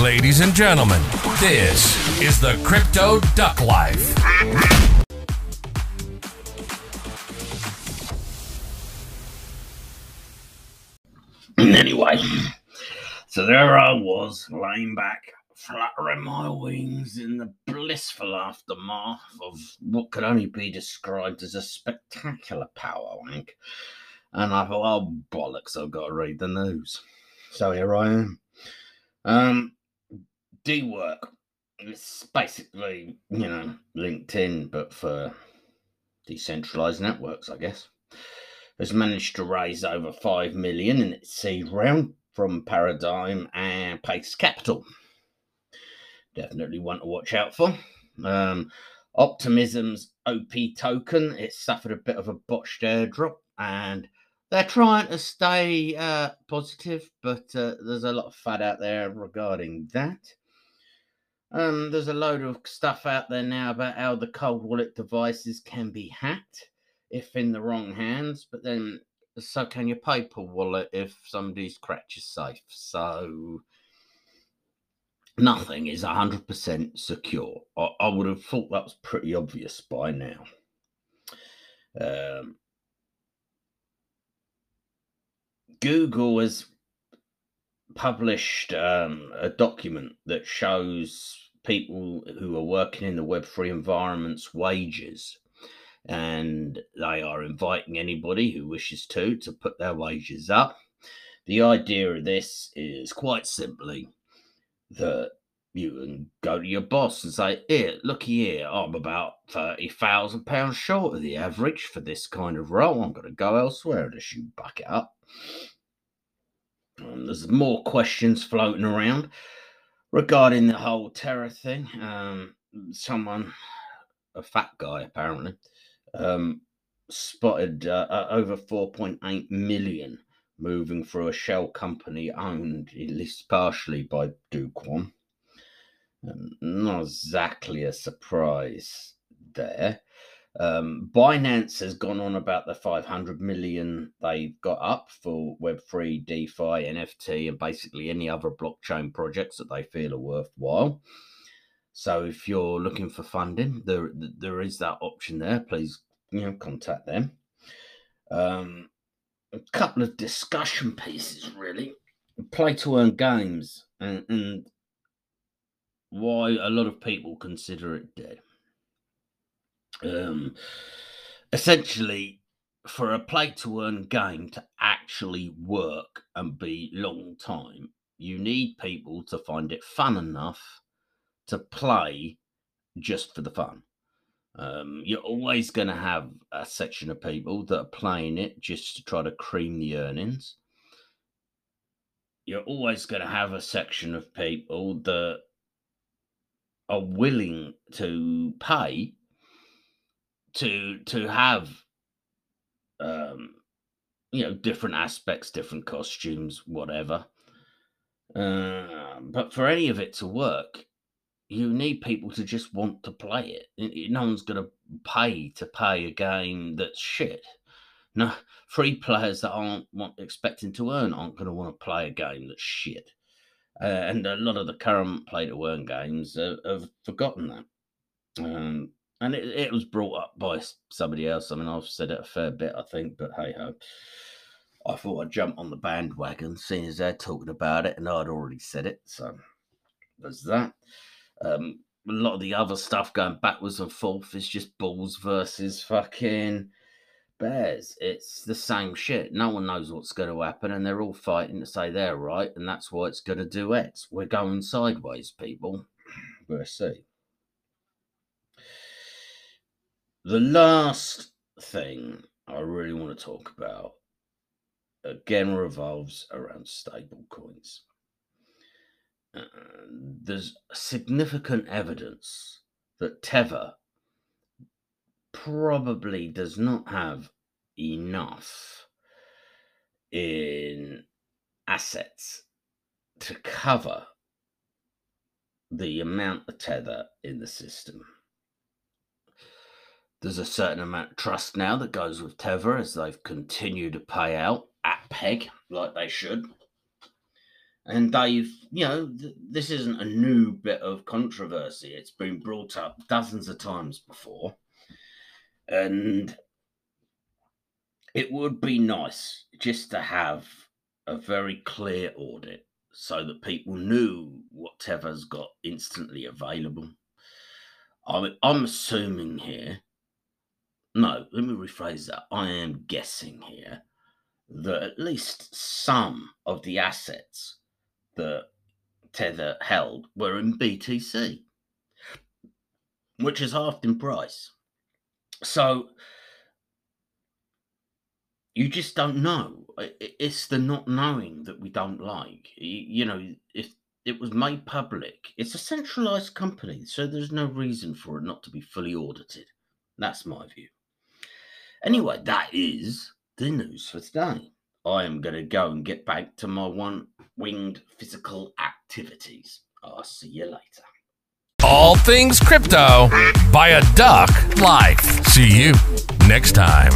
Ladies and gentlemen, this is the Crypto Duck Life. anyway, so there I was, lying back, fluttering my wings in the blissful aftermath of what could only be described as a spectacular power wank. And I thought, oh, bollocks, I've got to read the news. So here I am. Um, Dework. It's basically, you know, LinkedIn, but for decentralized networks, I guess. Has managed to raise over 5 million in its seed round from Paradigm and Pace Capital. Definitely one to watch out for. Um, Optimism's OP token, it suffered a bit of a botched airdrop and they're trying to stay uh, positive, but uh, there's a lot of fad out there regarding that. Um, there's a load of stuff out there now about how the cold wallet devices can be hacked if in the wrong hands, but then so can your paper wallet if somebody's cracked your safe. So nothing is 100% secure. I, I, would have thought that was pretty obvious by now. Um, Google has published um, a document that shows people who are working in the Web3 environments wages. And they are inviting anybody who wishes to to put their wages up. The idea of this is quite simply that you can go to your boss and say, Here, look here, I'm about £30,000 short of the average for this kind of role. I'm going to go elsewhere unless you back it up. Um, there's more questions floating around regarding the whole Terra thing. Um, someone, a fat guy apparently, um, spotted uh, uh, over 4.8 million moving through a shell company owned at least partially by Kwon. Um, not exactly a surprise there. Um, Binance has gone on about the 500 million they've got up for Web3, DeFi, NFT, and basically any other blockchain projects that they feel are worthwhile. So if you're looking for funding, there there is that option there. Please, you know, contact them. Um, a couple of discussion pieces, really. Play to earn games and, and why a lot of people consider it dead. Um, essentially, for a play to earn game to actually work and be long time, you need people to find it fun enough to play just for the fun. Um, you're always going to have a section of people that are playing it just to try to cream the earnings. You're always going to have a section of people that are willing to pay to to have um you know different aspects different costumes whatever. Uh, but for any of it to work you need people to just want to play it. No one's going to pay to play a game that's shit. No free players that aren't want, expecting to earn aren't going to want to play a game that's shit. Uh, and a lot of the current play to earn games have, have forgotten that. Um, and it, it was brought up by somebody else. I mean, I've said it a fair bit, I think, but hey ho. I thought I'd jump on the bandwagon, seeing as they're talking about it, and I'd already said it. So there's that. Um, a lot of the other stuff going backwards and forth is just Bulls versus fucking Bears. It's the same shit. No one knows what's going to happen, and they're all fighting to say they're right, and that's why it's going to do X. We're going sideways, people. We'll see. The last thing I really want to talk about again revolves around stable coins. Uh, there's significant evidence that Tether probably does not have enough in assets to cover the amount of tether in the system. There's a certain amount of trust now that goes with Tether as they've continued to pay out at peg like they should. And they've, you know, th- this isn't a new bit of controversy. It's been brought up dozens of times before. And it would be nice just to have a very clear audit so that people knew what Tether's got instantly available. I'm, I'm assuming here, no, let me rephrase that. I am guessing here that at least some of the assets that Tether held were in BTC, which is halved in price. So you just don't know. It's the not knowing that we don't like. You know, if it was made public, it's a centralized company, so there's no reason for it not to be fully audited. That's my view. Anyway, that is the news for today. I am going to go and get back to my one winged physical activities. I'll see you later. All things crypto by a duck life. See you next time.